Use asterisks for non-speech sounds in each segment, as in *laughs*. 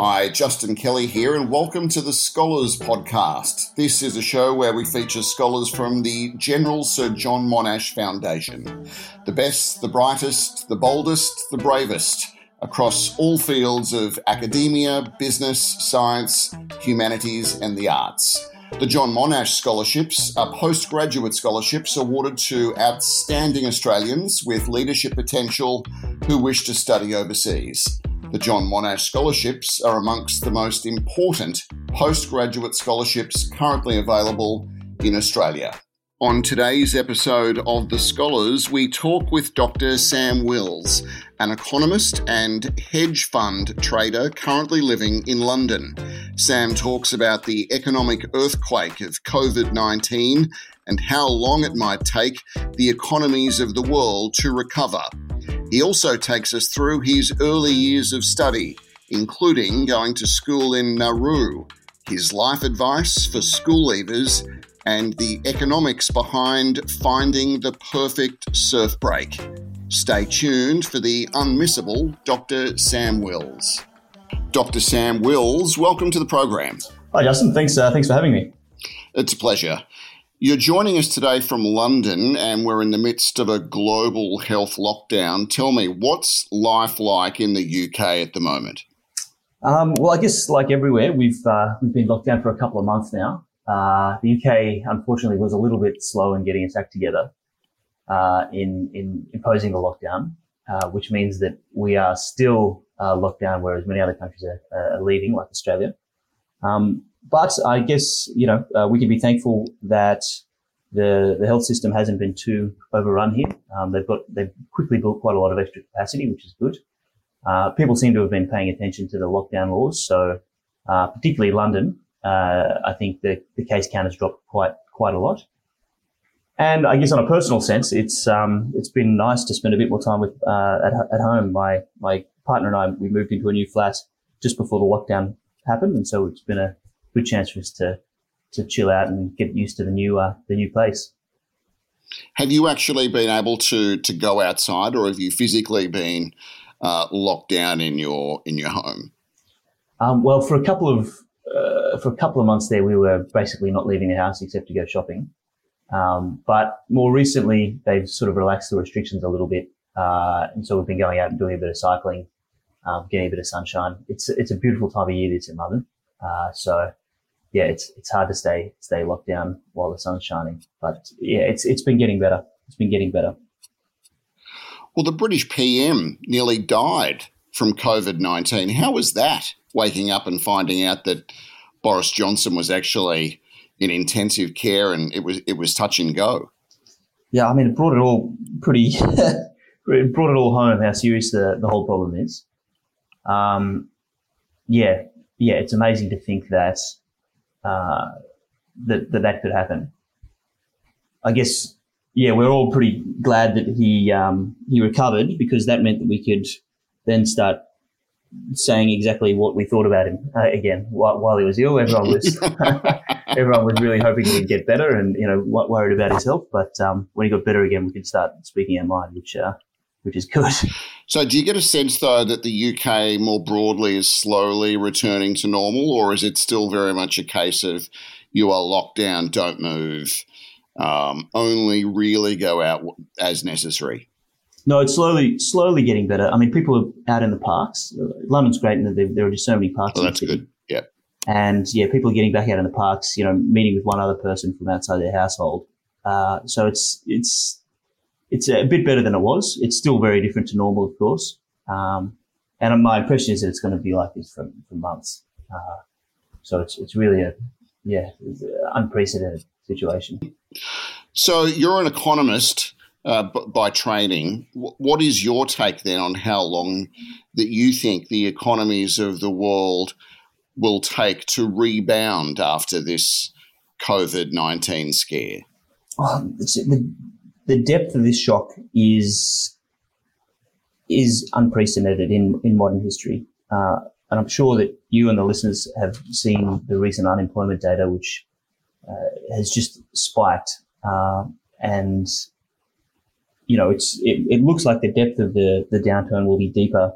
Hi, Justin Kelly here, and welcome to the Scholars Podcast. This is a show where we feature scholars from the General Sir John Monash Foundation. The best, the brightest, the boldest, the bravest across all fields of academia, business, science, humanities, and the arts. The John Monash Scholarships are postgraduate scholarships awarded to outstanding Australians with leadership potential who wish to study overseas. The John Monash Scholarships are amongst the most important postgraduate scholarships currently available in Australia. On today's episode of The Scholars, we talk with Dr. Sam Wills, an economist and hedge fund trader currently living in London. Sam talks about the economic earthquake of COVID 19 and how long it might take the economies of the world to recover. He also takes us through his early years of study, including going to school in Nauru, his life advice for school leavers, and the economics behind finding the perfect surf break. Stay tuned for the unmissable Dr. Sam Wills. Dr. Sam Wills, welcome to the program. Hi, Justin. Thanks. Uh, thanks for having me. It's a pleasure. You're joining us today from London, and we're in the midst of a global health lockdown. Tell me, what's life like in the UK at the moment? Um, well, I guess like everywhere, we've uh, we've been locked down for a couple of months now. Uh, the UK, unfortunately, was a little bit slow in getting its act together uh, in in imposing the lockdown, uh, which means that we are still uh, locked down, whereas many other countries are, are like Australia. Um, but I guess, you know, uh, we can be thankful that the, the health system hasn't been too overrun here. Um, they've got, they've quickly built quite a lot of extra capacity, which is good. Uh, people seem to have been paying attention to the lockdown laws. So, uh, particularly London, uh, I think the, the case count has dropped quite, quite a lot. And I guess on a personal sense, it's, um, it's been nice to spend a bit more time with, uh, at, at home. My, my partner and I, we moved into a new flat just before the lockdown happened. And so it's been a, good chance for us to to chill out and get used to the new uh, the new place. Have you actually been able to to go outside, or have you physically been uh, locked down in your in your home? Um, well, for a couple of uh, for a couple of months there, we were basically not leaving the house except to go shopping. Um, but more recently, they've sort of relaxed the restrictions a little bit, uh, and so we've been going out and doing a bit of cycling, um, getting a bit of sunshine. It's it's a beautiful time of year this in London, uh, so yeah, it's it's hard to stay stay locked down while the sun's shining. But yeah, it's it's been getting better. It's been getting better. Well, the British PM nearly died from COVID nineteen. How was that? Waking up and finding out that Boris Johnson was actually in intensive care and it was it was touch and go. Yeah, I mean, it brought it all pretty. *laughs* it brought it all home how serious the, the whole problem is. Um, yeah, yeah, it's amazing to think that uh, that, that that could happen. I guess, yeah, we're all pretty glad that he um, he recovered because that meant that we could then start saying exactly what we thought about him uh, again while, while, he was ill. Everyone was *laughs* *laughs* everyone was really hoping he'd get better and you know worried about his health. But um, when he got better again, we could start speaking our mind, which uh, which is good. So, do you get a sense though that the UK more broadly is slowly returning to normal, or is it still very much a case of you are locked down, don't move, um, only really go out as necessary? No, it's slowly slowly getting better. I mean, people are out in the parks. London's great, and there, there are just so many parks. Oh, that's good. Yeah. And yeah, people are getting back out in the parks. You know, meeting with one other person from outside their household. Uh, so it's it's it's a bit better than it was. It's still very different to normal, of course. Um, and my impression is that it's going to be like this for, for months. Uh, so it's, it's really a, yeah, an unprecedented situation. So you're an economist uh, b- by training. W- what is your take then on how long that you think the economies of the world will take to rebound after this COVID 19 scare? Oh, the, the depth of this shock is is unprecedented in, in modern history. Uh, and I'm sure that you and the listeners have seen the recent unemployment data, which uh, has just spiked. Uh, and, you know, it's, it, it, looks like the depth of the, the downturn will be deeper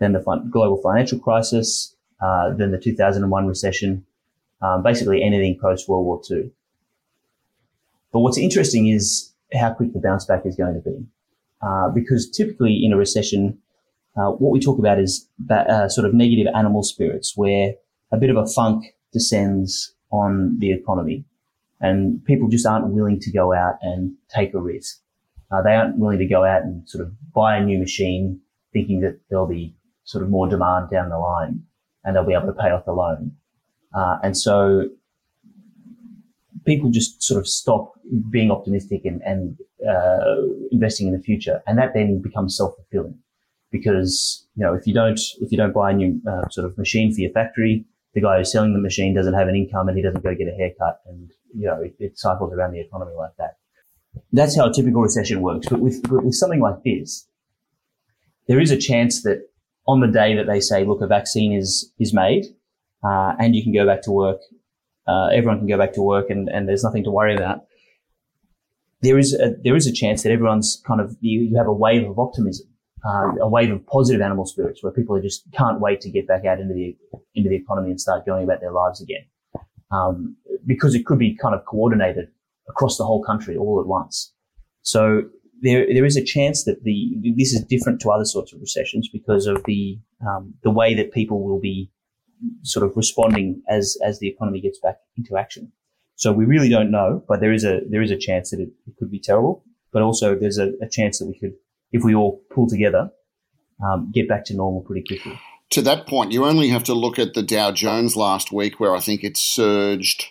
than the global financial crisis. uh, than the 2001 recession, um, basically anything post World War II. But what's interesting is how quick the bounce back is going to be. Uh, because typically in a recession, uh, what we talk about is uh, sort of negative animal spirits, where a bit of a funk descends on the economy, and people just aren't willing to go out and take a risk. Uh, they aren't willing to go out and sort of buy a new machine, thinking that there'll be sort of more demand down the line, and they'll be able to pay off the loan. Uh, and so people just sort of stop being optimistic and, and uh, investing in the future, and that then becomes self fulfilling because you know if you don't if you don't buy a new uh, sort of machine for your factory, the guy who's selling the machine doesn't have an income and he doesn't go get a haircut, and you know it, it cycles around the economy like that. That's how a typical recession works. But with with something like this, there is a chance that on the day that they say, look, a vaccine is is made, uh, and you can go back to work, uh, everyone can go back to work, and, and there's nothing to worry about. There is a, there is a chance that everyone's kind of you, you have a wave of optimism uh, a wave of positive animal spirits where people just can't wait to get back out into the into the economy and start going about their lives again. Um, because it could be kind of coordinated across the whole country all at once. So there there is a chance that the this is different to other sorts of recessions because of the um, the way that people will be sort of responding as as the economy gets back into action. So we really don't know, but there is a there is a chance that it, it could be terrible. But also there's a, a chance that we could if we all pull together, um, get back to normal pretty quickly. To that point, you only have to look at the Dow Jones last week, where I think it surged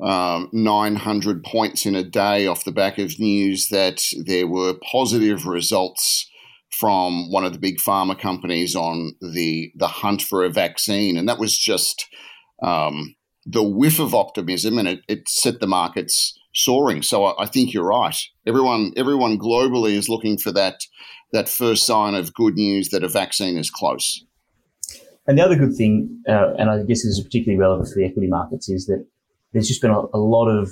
um, 900 points in a day off the back of news that there were positive results from one of the big pharma companies on the the hunt for a vaccine, and that was just um, the whiff of optimism, and it, it set the markets soaring. So I, I, think you're right. Everyone, everyone globally is looking for that that first sign of good news that a vaccine is close. And the other good thing, uh, and I guess this is particularly relevant for the equity markets, is that there's just been a, a, lot of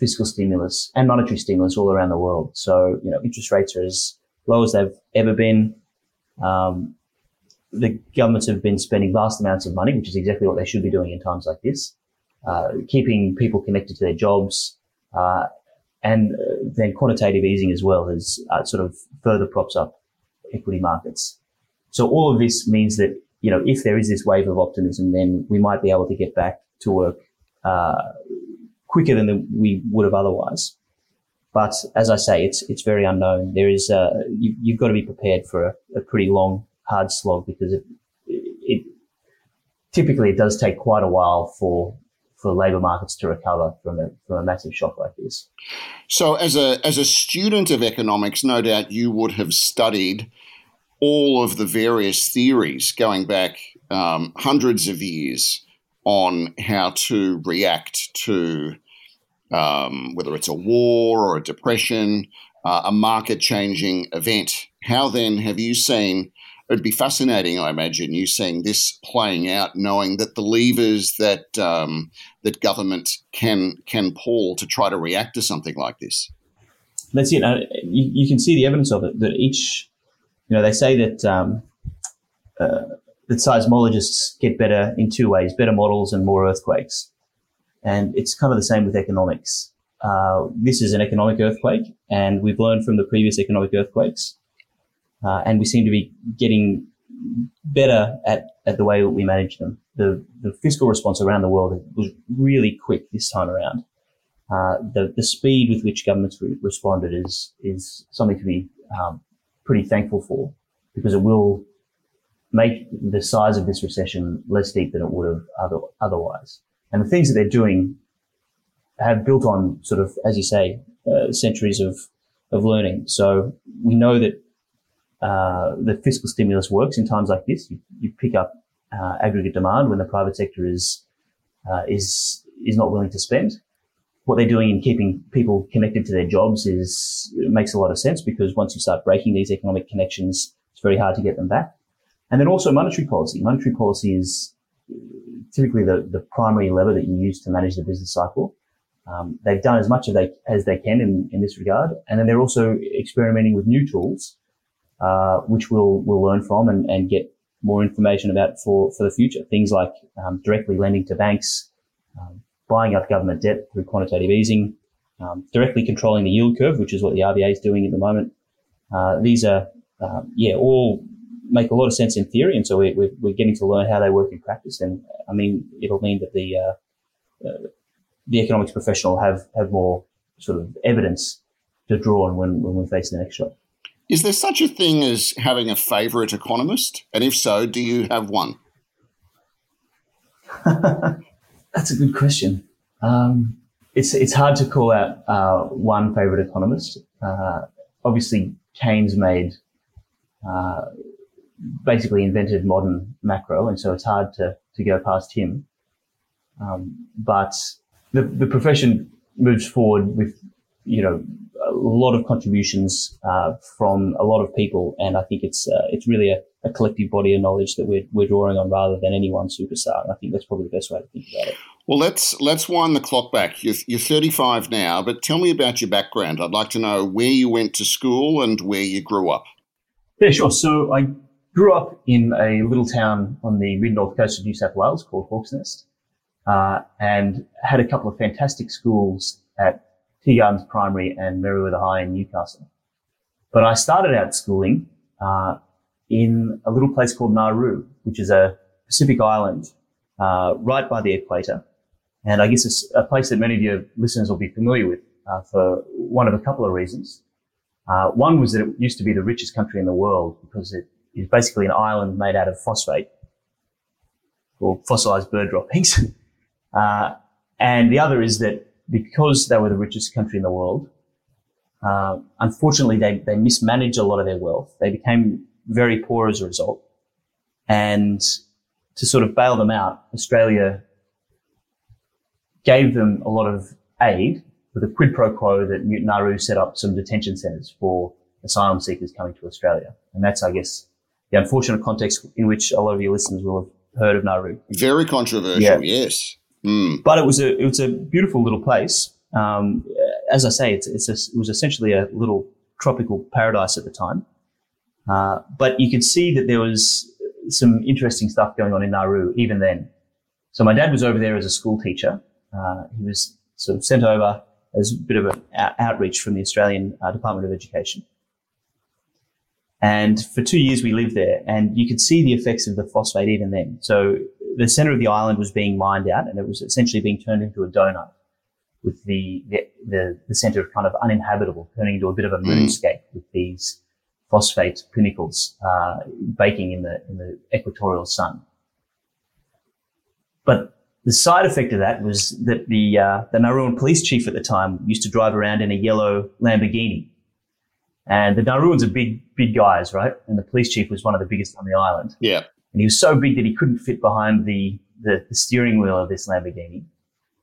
fiscal stimulus and monetary stimulus all around the world. So you know, interest rates are as low as they've ever been. Um, the governments have been spending vast amounts of money, which is exactly what they should be doing in times like this, uh, keeping people connected to their jobs, uh, and uh, then quantitative easing as well as uh, sort of further props up equity markets. So all of this means that, you know, if there is this wave of optimism, then we might be able to get back to work uh, quicker than we would have otherwise. But as I say, it's it's very unknown. There is uh, you, have got to be prepared for a, a, pretty long, hard slog because it, it typically it does take quite a while for for labour markets to recover from a, from a massive shock like this. So, as a as a student of economics, no doubt you would have studied all of the various theories going back um, hundreds of years on how to react to um, whether it's a war or a depression, uh, a market changing event. How then have you seen it'd be fascinating, I imagine, you seeing this playing out, knowing that the levers that um, that government can can pull to try to react to something like this. That's it. Uh, you, you, can see the evidence of it. That each, you know, they say that um, uh, that seismologists get better in two ways: better models and more earthquakes. And it's kind of the same with economics. Uh, this is an economic earthquake, and we've learned from the previous economic earthquakes uh, and we seem to be getting better at, at the way that we manage them. The, the fiscal response around the world was really quick this time around. Uh, the, the speed with which governments re- responded is, is something to be um, pretty thankful for because it will make the size of this recession less deep than it would have other, otherwise. And the things that they're doing have built on sort of, as you say, uh, centuries of, of learning. So we know that uh, the fiscal stimulus works in times like this. You, you pick up uh, aggregate demand when the private sector is uh, is is not willing to spend. What they're doing in keeping people connected to their jobs is makes a lot of sense because once you start breaking these economic connections, it's very hard to get them back. And then also monetary policy. Monetary policy is typically the, the primary lever that you use to manage the business cycle. Um, they've done as much as they, as they can in, in this regard. And then they're also experimenting with new tools uh, which we'll we'll learn from and, and get more information about for, for the future. Things like um, directly lending to banks, um, buying up government debt through quantitative easing, um, directly controlling the yield curve, which is what the RBA is doing at the moment. Uh, these are, um, yeah, all make a lot of sense in theory, and so we're, we're, we're, getting to learn how they work in practice. And I mean, it'll mean that the uh, uh, the economics professional have have more sort of evidence to draw on when, when we face the next shock. Is there such a thing as having a favourite economist? And if so, do you have one? *laughs* That's a good question. Um, it's it's hard to call out uh, one favourite economist. Uh, obviously, Keynes made uh, basically invented modern macro, and so it's hard to to go past him. Um, but the the profession moves forward with you know a lot of contributions uh, from a lot of people, and I think it's uh, it's really a, a, collective body of knowledge that we're, we're drawing on rather than any one superstar. And I think that's probably the best way to think about it. Well, let's let's wind the clock back. You're, you're 35 now, but tell me about your background. I'd like to know where you went to school and where you grew up. Yeah, sure. So I grew up in a little town on the mid north coast of New South Wales called Hawk's Nest, uh, and had a couple of fantastic schools at Tea Gardens Primary and Merewether High in Newcastle. But I started out schooling uh, in a little place called Nauru, which is a Pacific island uh, right by the equator. And I guess it's a place that many of your listeners will be familiar with uh, for one of a couple of reasons. Uh, one was that it used to be the richest country in the world because it is basically an island made out of phosphate or fossilized bird droppings. *laughs* Uh, and the other is that because they were the richest country in the world, uh, unfortunately, they, they mismanaged a lot of their wealth. They became very poor as a result. And to sort of bail them out, Australia gave them a lot of aid with a quid pro quo that Newton Nauru set up some detention centres for asylum seekers coming to Australia. And that's, I guess, the unfortunate context in which a lot of your listeners will have heard of Nauru. Very controversial, yeah. yes. Mm. But it was a it was a beautiful little place. Um, as I say, it's, it's a, it was essentially a little tropical paradise at the time. Uh, but you could see that there was some interesting stuff going on in Nauru even then. So my dad was over there as a school teacher. Uh, he was sort of sent over as a bit of an outreach from the Australian uh, Department of Education. And for two years we lived there and you could see the effects of the phosphate even then. So the center of the island was being mined out and it was essentially being turned into a donut with the, the, the, the center kind of uninhabitable, turning into a bit of a mm. moonscape with these phosphate pinnacles, uh, baking in the, in the equatorial sun. But the side effect of that was that the, uh, the Nauruan police chief at the time used to drive around in a yellow Lamborghini. And the Nauruans are big, big guys, right? And the police chief was one of the biggest on the island. Yeah. And he was so big that he couldn't fit behind the, the, the steering wheel of this Lamborghini.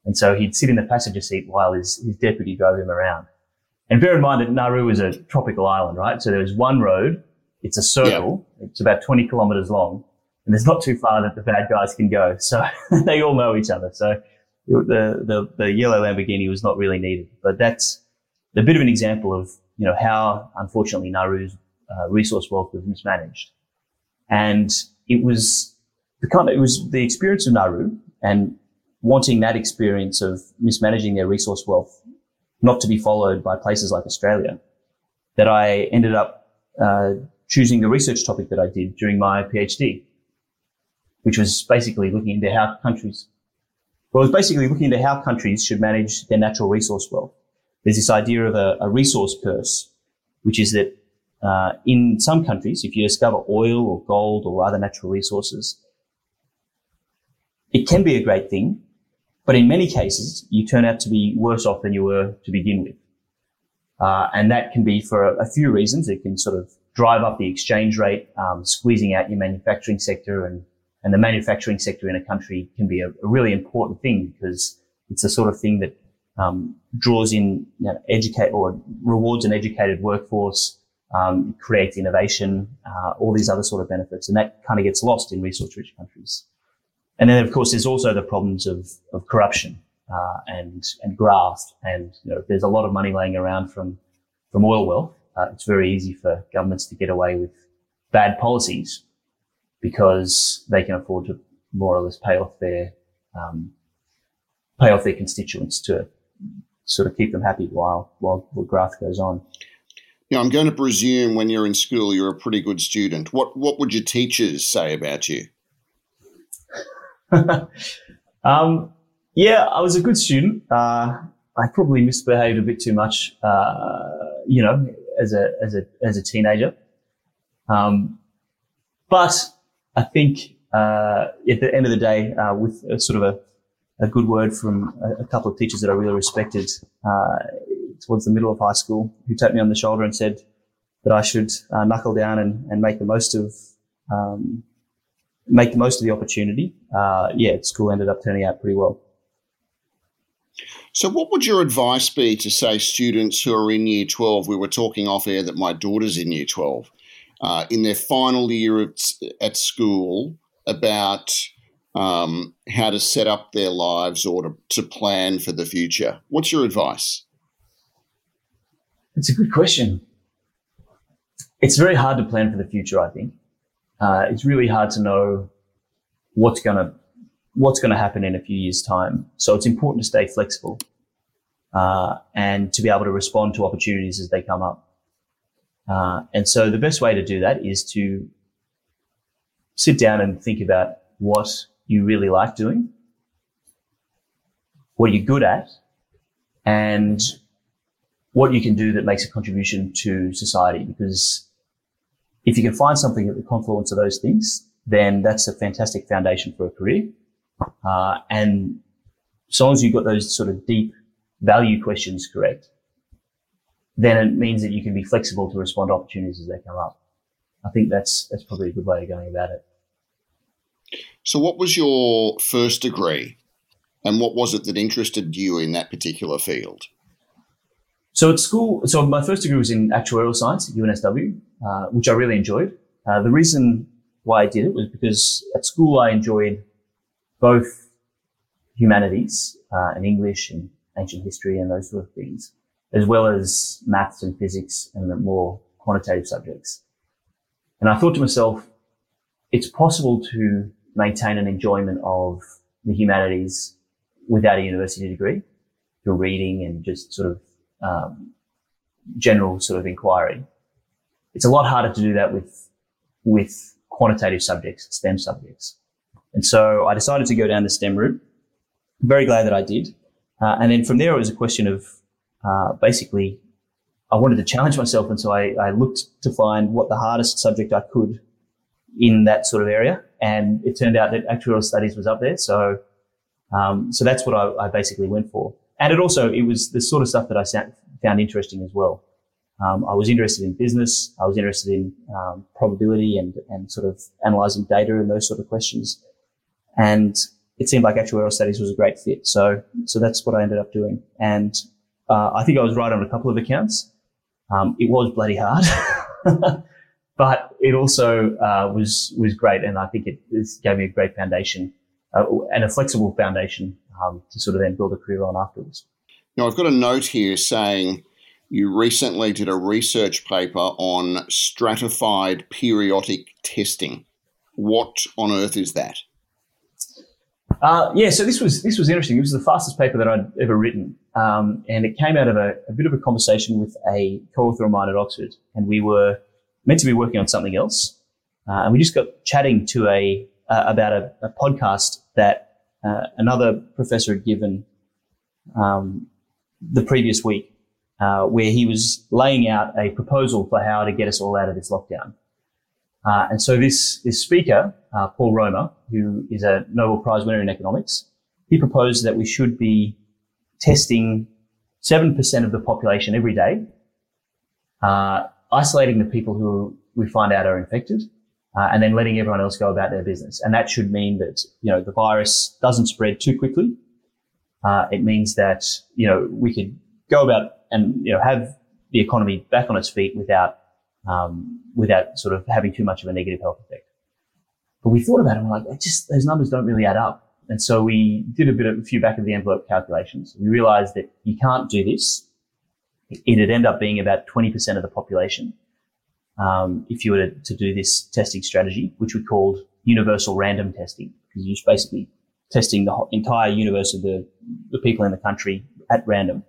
And so he'd sit in the passenger seat while his, his deputy drove him around. And bear in mind that Nauru is a tropical island, right? So there's one road. It's a circle. Yeah. It's about 20 kilometers long and there's not too far that the bad guys can go. So *laughs* they all know each other. So the, the, the yellow Lamborghini was not really needed, but that's a bit of an example of, you know, how unfortunately Nauru's uh, resource wealth was mismanaged. And it was the kind of, it was the experience of Nauru and wanting that experience of mismanaging their resource wealth not to be followed by places like Australia that I ended up uh, choosing the research topic that I did during my PhD, which was basically looking into how countries, well, it was basically looking into how countries should manage their natural resource wealth. There's this idea of a, a resource curse, which is that uh, in some countries, if you discover oil or gold or other natural resources, it can be a great thing, but in many cases, you turn out to be worse off than you were to begin with. Uh, and that can be for a, a, few reasons. It can sort of drive up the exchange rate, um, squeezing out your manufacturing sector, and and the manufacturing sector in a country can be a, a really important thing because it's the sort of thing that um, draws in you know, educate or rewards an educated workforce, um, creates innovation, uh, all these other sort of benefits. And that kind of gets lost in resource rich countries. And then, of course, there's also the problems of, of corruption, uh, and, and graft. And, you know, there's a lot of money laying around from, from oil wealth. Uh, it's very easy for governments to get away with bad policies. because they can afford to more or less pay off their um, pay off their constituents to sort of keep them happy while while the graft goes on. Now, I'm going to presume when you're in school, you're a pretty good student. What what would your teachers say about you? *laughs* um, yeah, I was a good student. Uh, I probably misbehaved a bit too much, uh, you know, as a as a as a teenager. Um, but I think uh, at the end of the day, uh, with a, sort of a, a good word from a, a, couple of teachers that I really respected uh, towards the middle of high school, who tapped me on the shoulder and said that I should uh, knuckle down and, and make the most of um, make the most of the opportunity. Uh, yeah, school ended up turning out pretty well. So, what would your advice be to say students who are in year 12? We were talking off air that my daughter's in year 12, uh, in their final year at, at school, about um, how to set up their lives or to, to plan for the future. What's your advice? It's a good question. It's very hard to plan for the future, I think. Uh, it's really hard to know what's going to what's going to happen in a few years' time. So it's important to stay flexible uh, and to be able to respond to opportunities as they come up. Uh, and so the best way to do that is to sit down and think about what you really like doing, what you're good at, and what you can do that makes a contribution to society. Because if you can find something at the confluence of those things, then that's a fantastic foundation for a career. Uh, and as long as you've got those sort of deep value questions correct, then it means that you can be flexible to respond to opportunities as they come up. I think that's that's probably a good way of going about it. So, what was your first degree, and what was it that interested you in that particular field? So, at school, so my first degree was in actuarial science at UNSW, uh, which I really enjoyed. Uh, the reason why I did it was because at school I enjoyed both humanities uh, and English and ancient history and those sort of things, as well as maths and physics and the more quantitative subjects. And I thought to myself, it's possible to maintain an enjoyment of the humanities without a university degree through reading and just sort of um, general sort of inquiry. It's a lot harder to do that with with quantitative subjects, STEM subjects. And so I decided to go down the STEM route. very glad that I did. Uh, and then from there, it was a question of uh, basically, I wanted to challenge myself. And so I, I, looked to find what the hardest subject I could in that sort of area. And it turned out that actuarial studies was up there. So, um, so that's what I, I, basically went for. And it also, it was the sort of stuff that I found interesting as well. Um, I was interested in business. I was interested in um, probability and, and sort of analyzing data and those sort of questions. And it seemed like actuarial studies was a great fit. So, so that's what I ended up doing. And uh, I think I was right on a couple of accounts. Um, it was bloody hard, *laughs* but it also uh, was was great, and I think it, it gave me a great foundation uh, and a flexible foundation um, to sort of then build a career on afterwards. Now, I've got a note here saying you recently did a research paper on stratified periodic testing. What on earth is that? Uh, yeah, so this was this was interesting. It was the fastest paper that I'd ever written, um, and it came out of a, a, bit of a conversation with a co-author of mine at Oxford, and we were meant to be working on something else, uh, and we just got chatting to a uh, about a, a, podcast that uh, another professor had given um, the previous week, uh, where he was laying out a proposal for how to get us all out of this lockdown. Uh, and so this, this speaker, uh, Paul Romer, who is a Nobel Prize winner in economics, he proposed that we should be testing 7% of the population every day, isolating the people who we find out are infected, uh, and then letting everyone else go about their business. And that should mean that, you know, the virus doesn't spread too quickly. Uh, it means that, you know, we could go about and, you know, have the economy back on its feet without um, without sort of having too much of a negative health effect. But we thought about it and we're like, just, those numbers don't really add up. And so we did a bit of a few back of the envelope calculations. We realized that you can't do this. It'd end up being about 20% of the population. um, if you were to, to, do this testing strategy, which we called universal random testing, because you're basically testing the entire universe of the, the people in the country at random.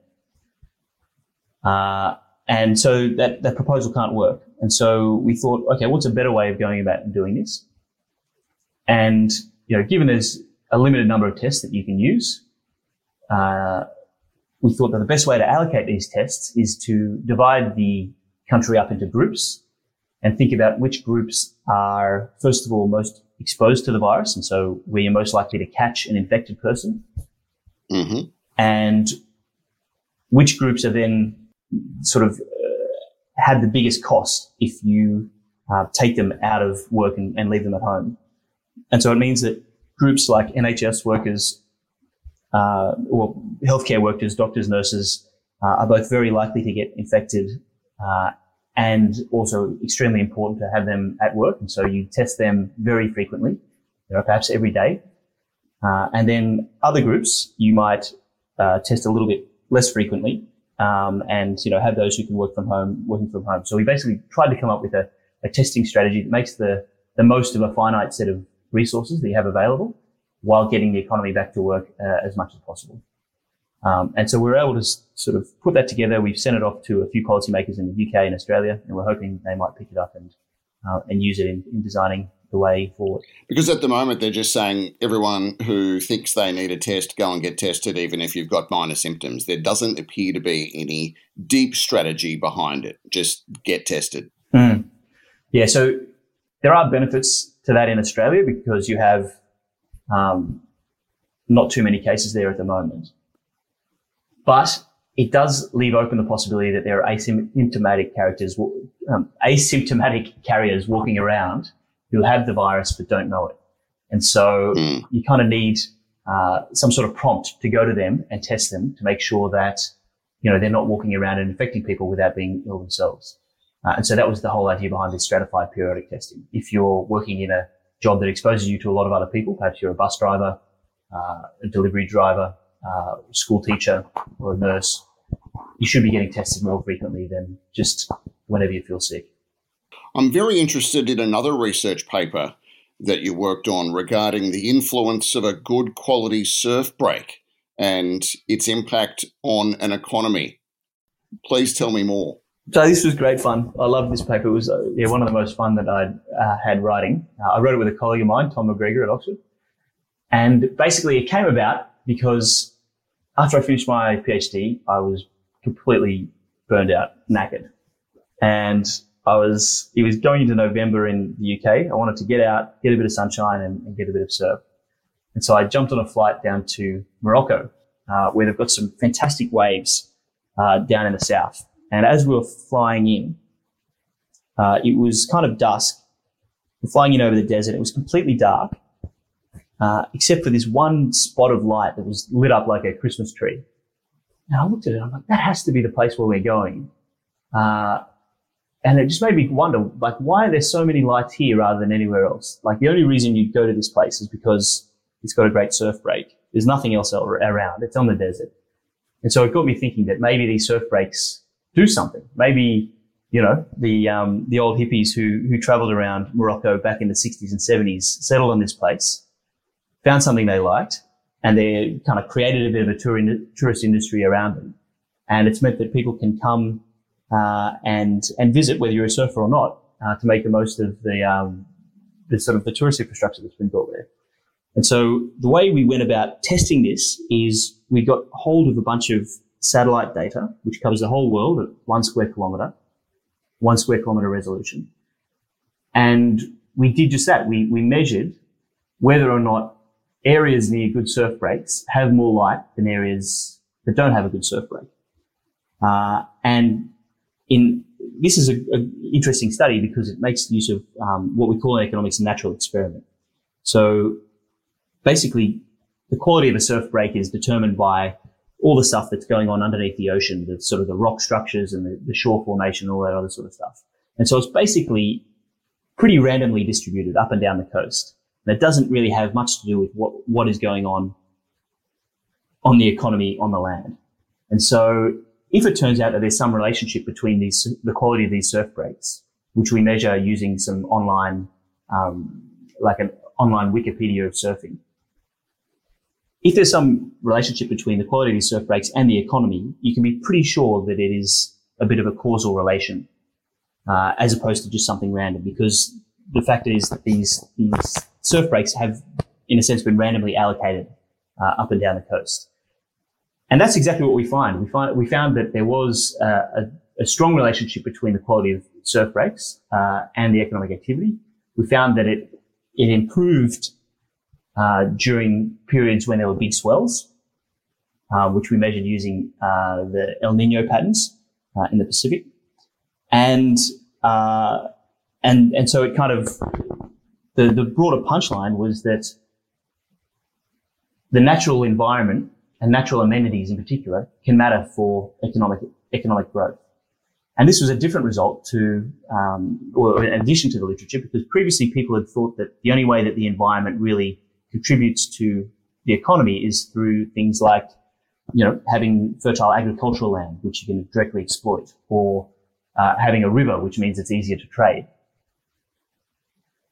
Uh, and so that, that proposal can't work. And so we thought, okay, what's a better way of going about doing this? And, you know, given there's a limited number of tests that you can use, uh, we thought that the best way to allocate these tests is to divide the country up into groups and think about which groups are, first of all, most exposed to the virus. And so where you're most likely to catch an infected person. Mm-hmm. And which groups are then sort of uh, have the biggest cost if you uh, take them out of work and, and, leave them at home. And so it means that groups like NHS workers, uh, or healthcare workers, doctors, nurses, uh, are both very likely to get infected uh, and also extremely important to have them at work. And so you test them very frequently, you know, perhaps every day. Uh, and then other groups you might uh, test a little bit less frequently, um, and you know have those who can work from home, working from home. So we basically tried to come up with a, a testing strategy that makes the the most of a finite set of resources that you have available, while getting the economy back to work uh, as much as possible. Um, and so we were able to s- sort of put that together. We've sent it off to a few policymakers in the UK and Australia, and we're hoping they might pick it up and uh, and use it in, in designing the way forward. Because at the moment they're just saying everyone who thinks they need a test, go and get tested, even if you've got minor symptoms. There doesn't appear to be any deep strategy behind it. Just get tested. Mm. Yeah, so there are benefits to that in Australia because you have um, not too many cases there at the moment. But it does leave open the possibility that there are asymptomatic characters, um, asymptomatic *laughs* carriers walking around who have the virus but don't know it. And so mm. you kind of need uh, some sort of prompt to go to them and test them to make sure that you know they're not walking around and infecting people without being ill themselves. Uh, and so that was the whole idea behind this stratified periodic testing. If you're working in a job that exposes you to a lot of other people, perhaps you're a bus driver, uh, a delivery driver, uh, school teacher or a nurse, you should be getting tested more frequently than just whenever you feel sick. I'm very interested in another research paper that you worked on regarding the influence of a good quality surf break and its impact on an economy. Please tell me more. So this was great fun. I loved this paper. It was uh, yeah, one of the most fun that I uh, had writing. Uh, I wrote it with a colleague of mine, Tom McGregor at Oxford. And basically it came about because after I finished my PhD, I was completely burned out, knackered. And I was, it was going into November in the UK. I wanted to get out, get a bit of sunshine and, and get a bit of surf. And so I jumped on a flight down to Morocco, uh, where they've got some fantastic waves, uh, down in the south. And as we were flying in, uh, it was kind of dusk. We're flying in over the desert. It was completely dark uh, except for this one spot of light that was lit up like a Christmas tree. And I looked at it, I'm like, that has to be the place where we're going. Uh, and it just made me wonder, like, why are there so many lights here rather than anywhere else? Like, the only reason you'd go to this place is because it's got a great surf break. There's nothing else around. It's on the desert. And so it got me thinking that maybe these surf breaks do something. Maybe, you know, the, um, the old hippies who, who traveled around Morocco back in the 60s and 70s settled on this place found something they liked, and they kind of created a bit of a tour in, tourist industry around them. And it's meant that people can come uh, and and visit, whether you're a surfer or not, uh, to make the most of the um, the sort of the tourist infrastructure that's been built there. And so the way we went about testing this is we got hold of a bunch of satellite data, which covers the whole world at one square kilometer, one square kilometer resolution. And we did just that. We, we measured whether or not areas near good surf breaks have more light than areas that don't have a good surf break. Uh, and in this is an interesting study because it makes use of um, what we call in economics a natural experiment. So basically, the quality of a surf break is determined by all the stuff that's going on underneath the ocean, the sort of the rock structures and the, the shore formation, all that other sort of stuff. And so it's basically pretty randomly distributed up and down the coast that doesn't really have much to do with what, what is going on on the economy on the land. And so if it turns out that there's some relationship between these, the quality of these surf breaks which we measure using some online, um, like an online Wikipedia of surfing. If there's some relationship between the quality of these surf breaks and the economy, you can be pretty sure that it is a bit of a causal relation, uh, as opposed to just something random. Because the fact is that these these surf breaks have, in a sense, been randomly allocated uh, up and down the coast, and that's exactly what we find. We find we found that there was uh, a, a, strong relationship between the quality of surf breaks uh, and the economic activity. We found that it it improved uh, during periods when there were big swells, uh, which we measured using uh, the El Nino patterns uh, in the Pacific, and uh, and and so it kind of the the broader punchline was that the natural environment and natural amenities in particular can matter for economic economic growth. And this was a different result to, um, or in addition to the literature, because previously people had thought that the only way that the environment really contributes to the economy is through things like, you know, having fertile agricultural land, which you can directly exploit, or uh, having a river, which means it's easier to trade.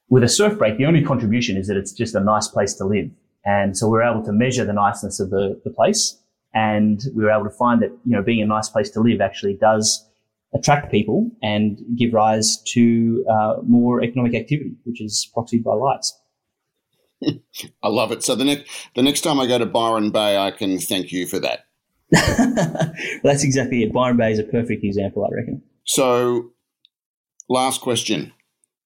With a surf break, the only contribution is that it's just a nice place to live. And so we are able to measure the niceness of the, the place. And we were able to find that, you know, being a nice place to live actually does attract people and give rise to uh, more economic activity, which is proxied by lights. *laughs* I love it. So the next the next time I go to Byron Bay, I can thank you for that. well, *laughs* that's exactly it. Byron Bay is a perfect example, I reckon. So, last question: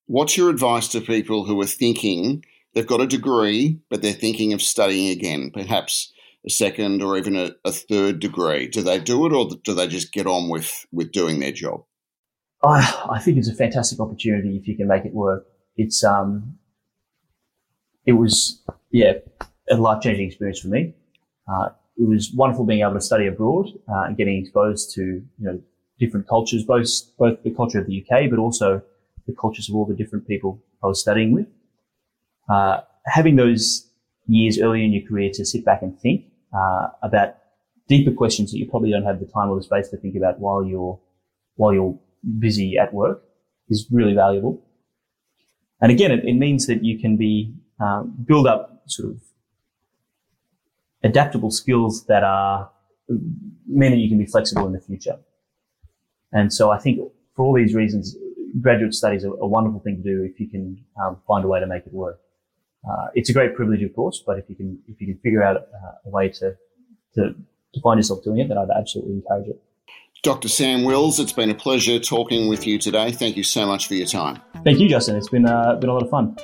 What's your advice to people who are thinking they've got a degree, but they're thinking of studying again, perhaps a second or even a, a third degree? Do they do it, or do they just get on with with doing their job? I, I think it's a fantastic opportunity if you can make it work. It's um, it was, yeah, a life changing experience for me. Uh, it was wonderful being able to study abroad uh, and getting exposed to you know different cultures, both both the culture of the UK, but also the cultures of all the different people I was studying with. Uh, having those years early in your career to sit back and think uh, about deeper questions that you probably don't have the time or the space to think about while you're while you're busy at work is really valuable. And again, it, it means that you can be um, build up sort of adaptable skills that are mean that you can be flexible in the future. And so I think for all these reasons, graduate studies are a wonderful thing to do if you can um, find a way to make it work. Uh, it's a great privilege, of course, but if you can if you can figure out uh, a way to, to to find yourself doing it, then I'd absolutely encourage it. Dr. Sam Wills, it's been a pleasure talking with you today. Thank you so much for your time. Thank you, Justin. It's been uh, been a lot of fun.